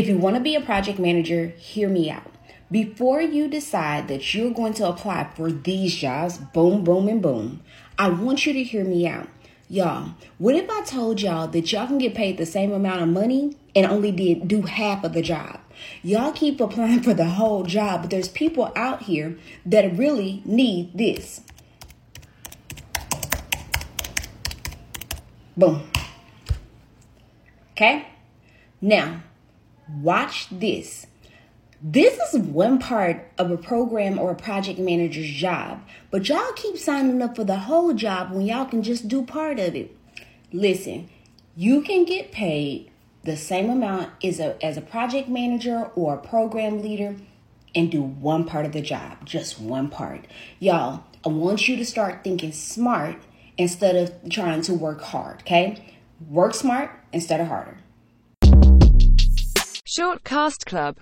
If you want to be a project manager, hear me out. Before you decide that you're going to apply for these jobs, boom, boom, and boom, I want you to hear me out. Y'all, what if I told y'all that y'all can get paid the same amount of money and only did do half of the job? Y'all keep applying for the whole job, but there's people out here that really need this. Boom. Okay? Now, watch this. This is one part of a program or a project manager's job, but y'all keep signing up for the whole job when y'all can just do part of it. Listen, you can get paid the same amount as a, as a project manager or a program leader and do one part of the job, just one part. Y'all, I want you to start thinking smart instead of trying to work hard, okay? Work smart instead of harder. Shortcast Club